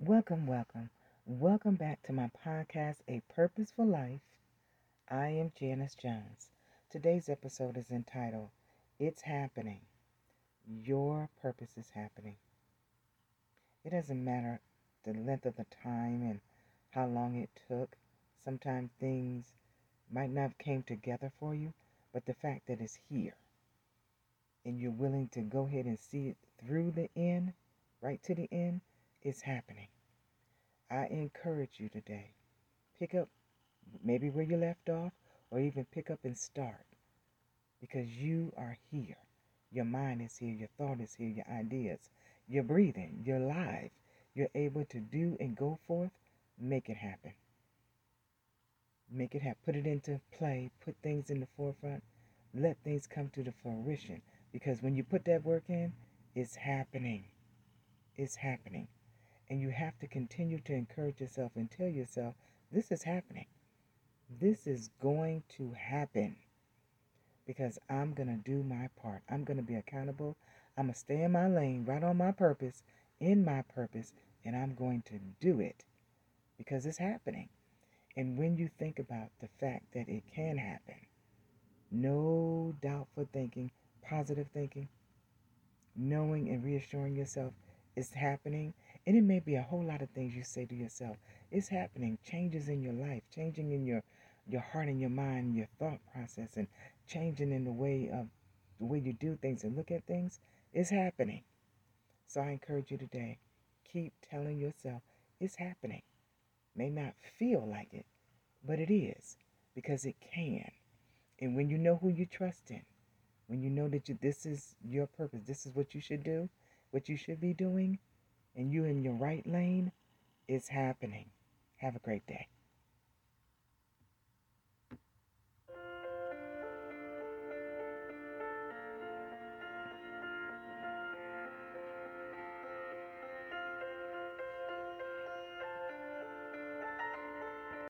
Welcome, welcome. Welcome back to my podcast, A Purposeful Life. I am Janice Jones. Today's episode is entitled, It's Happening. Your purpose is happening. It doesn't matter the length of the time and how long it took. Sometimes things might not have came together for you, but the fact that it's here and you're willing to go ahead and see it through the end, right to the end, it's happening. I encourage you today. Pick up maybe where you left off, or even pick up and start. Because you are here. Your mind is here, your thought is here, your ideas. You're breathing, you're alive. You're able to do and go forth. Make it happen. Make it happen. Put it into play. Put things in the forefront. Let things come to the fruition. Because when you put that work in, it's happening. It's happening. And you have to continue to encourage yourself and tell yourself, this is happening. This is going to happen. Because I'm going to do my part. I'm going to be accountable. I'm going to stay in my lane, right on my purpose, in my purpose, and I'm going to do it. Because it's happening. And when you think about the fact that it can happen, no doubtful thinking, positive thinking, knowing and reassuring yourself it's happening. And it may be a whole lot of things you say to yourself. It's happening. Changes in your life, changing in your your heart and your mind your thought process and changing in the way of the way you do things and look at things is happening. So I encourage you today, keep telling yourself it's happening. May not feel like it, but it is because it can. And when you know who you trust in, when you know that you, this is your purpose, this is what you should do, what you should be doing, and you in your right lane, it's happening. Have a great day.